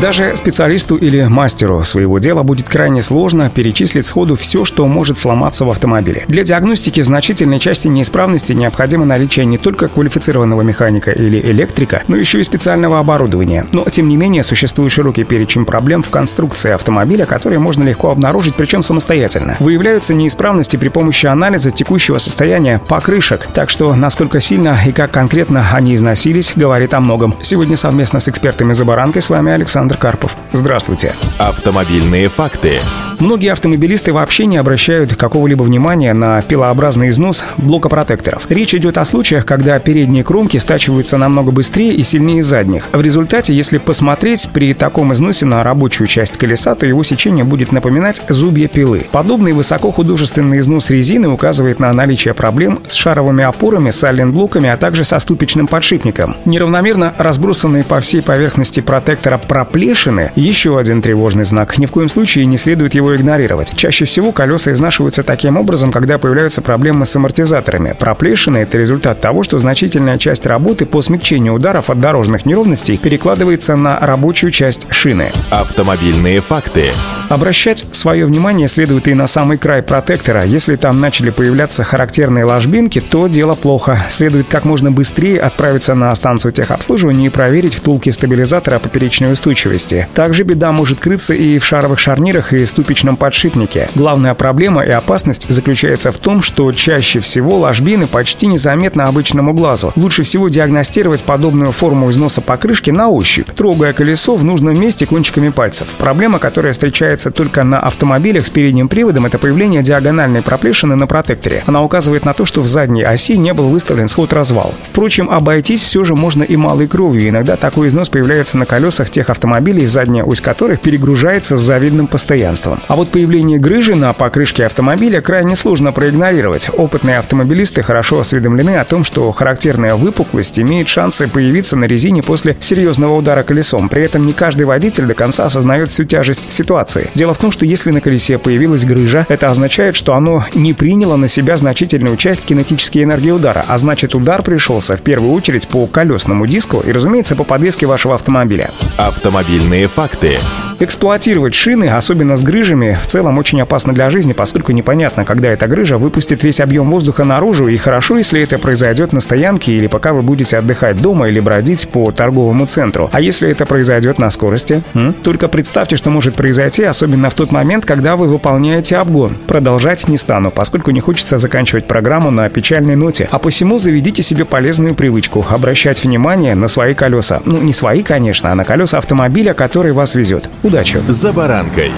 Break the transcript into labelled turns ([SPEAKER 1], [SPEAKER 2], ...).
[SPEAKER 1] Даже специалисту или мастеру своего дела будет крайне сложно перечислить сходу все, что может сломаться в автомобиле. Для диагностики значительной части неисправности необходимо наличие не только квалифицированного механика или электрика, но еще и специального оборудования. Но, тем не менее, существует широкий перечень проблем в конструкции автомобиля, которые можно легко обнаружить, причем самостоятельно. Выявляются неисправности при помощи анализа текущего состояния покрышек, так что насколько сильно и как конкретно они износились, говорит о многом. Сегодня совместно с экспертами за баранкой с вами Александр Александр Карпов. Здравствуйте.
[SPEAKER 2] Автомобильные факты.
[SPEAKER 1] Многие автомобилисты вообще не обращают какого-либо внимания на пилообразный износ блока протекторов. Речь идет о случаях, когда передние кромки стачиваются намного быстрее и сильнее задних. В результате, если посмотреть при таком износе на рабочую часть колеса, то его сечение будет напоминать зубья пилы. Подобный высокохудожественный износ резины указывает на наличие проблем с шаровыми опорами, сайлент-блоками, а также со ступичным подшипником. Неравномерно разбросанные по всей поверхности протектора проплешины – еще один тревожный знак. Ни в коем случае не следует его игнорировать. Чаще всего колеса изнашиваются таким образом, когда появляются проблемы с амортизаторами. Проплешины – это результат того, что значительная часть работы по смягчению ударов от дорожных неровностей перекладывается на рабочую часть шины.
[SPEAKER 2] Автомобильные факты.
[SPEAKER 1] Обращать свое внимание следует и на самый край протектора. Если там начали появляться характерные ложбинки, то дело плохо. Следует как можно быстрее отправиться на станцию техобслуживания и проверить втулки стабилизатора поперечной устойчивости. Также беда может крыться и в шаровых шарнирах и ступичных спичечном подшипнике. Главная проблема и опасность заключается в том, что чаще всего ложбины почти незаметны обычному глазу. Лучше всего диагностировать подобную форму износа покрышки на ощупь, трогая колесо в нужном месте кончиками пальцев. Проблема, которая встречается только на автомобилях с передним приводом, это появление диагональной проплешины на протекторе. Она указывает на то, что в задней оси не был выставлен сход-развал. Впрочем, обойтись все же можно и малой кровью. Иногда такой износ появляется на колесах тех автомобилей, задняя ось которых перегружается с завидным постоянством. А вот появление грыжи на покрышке автомобиля крайне сложно проигнорировать. Опытные автомобилисты хорошо осведомлены о том, что характерная выпуклость имеет шансы появиться на резине после серьезного удара колесом. При этом не каждый водитель до конца осознает всю тяжесть ситуации. Дело в том, что если на колесе появилась грыжа, это означает, что оно не приняло на себя значительную часть кинетической энергии удара, а значит удар пришелся в первую очередь по колесному диску и, разумеется, по подвеске вашего автомобиля.
[SPEAKER 2] Автомобильные факты.
[SPEAKER 1] Эксплуатировать шины, особенно с грыжами, в целом очень опасно для жизни, поскольку непонятно, когда эта грыжа выпустит весь объем воздуха наружу, и хорошо, если это произойдет на стоянке или пока вы будете отдыхать дома или бродить по торговому центру. А если это произойдет на скорости? М? Только представьте, что может произойти, особенно в тот момент, когда вы выполняете обгон. Продолжать не стану, поскольку не хочется заканчивать программу на печальной ноте. А посему заведите себе полезную привычку – обращать внимание на свои колеса. Ну, не свои, конечно, а на колеса автомобиля, который вас везет. Удачи!
[SPEAKER 2] За баранкой.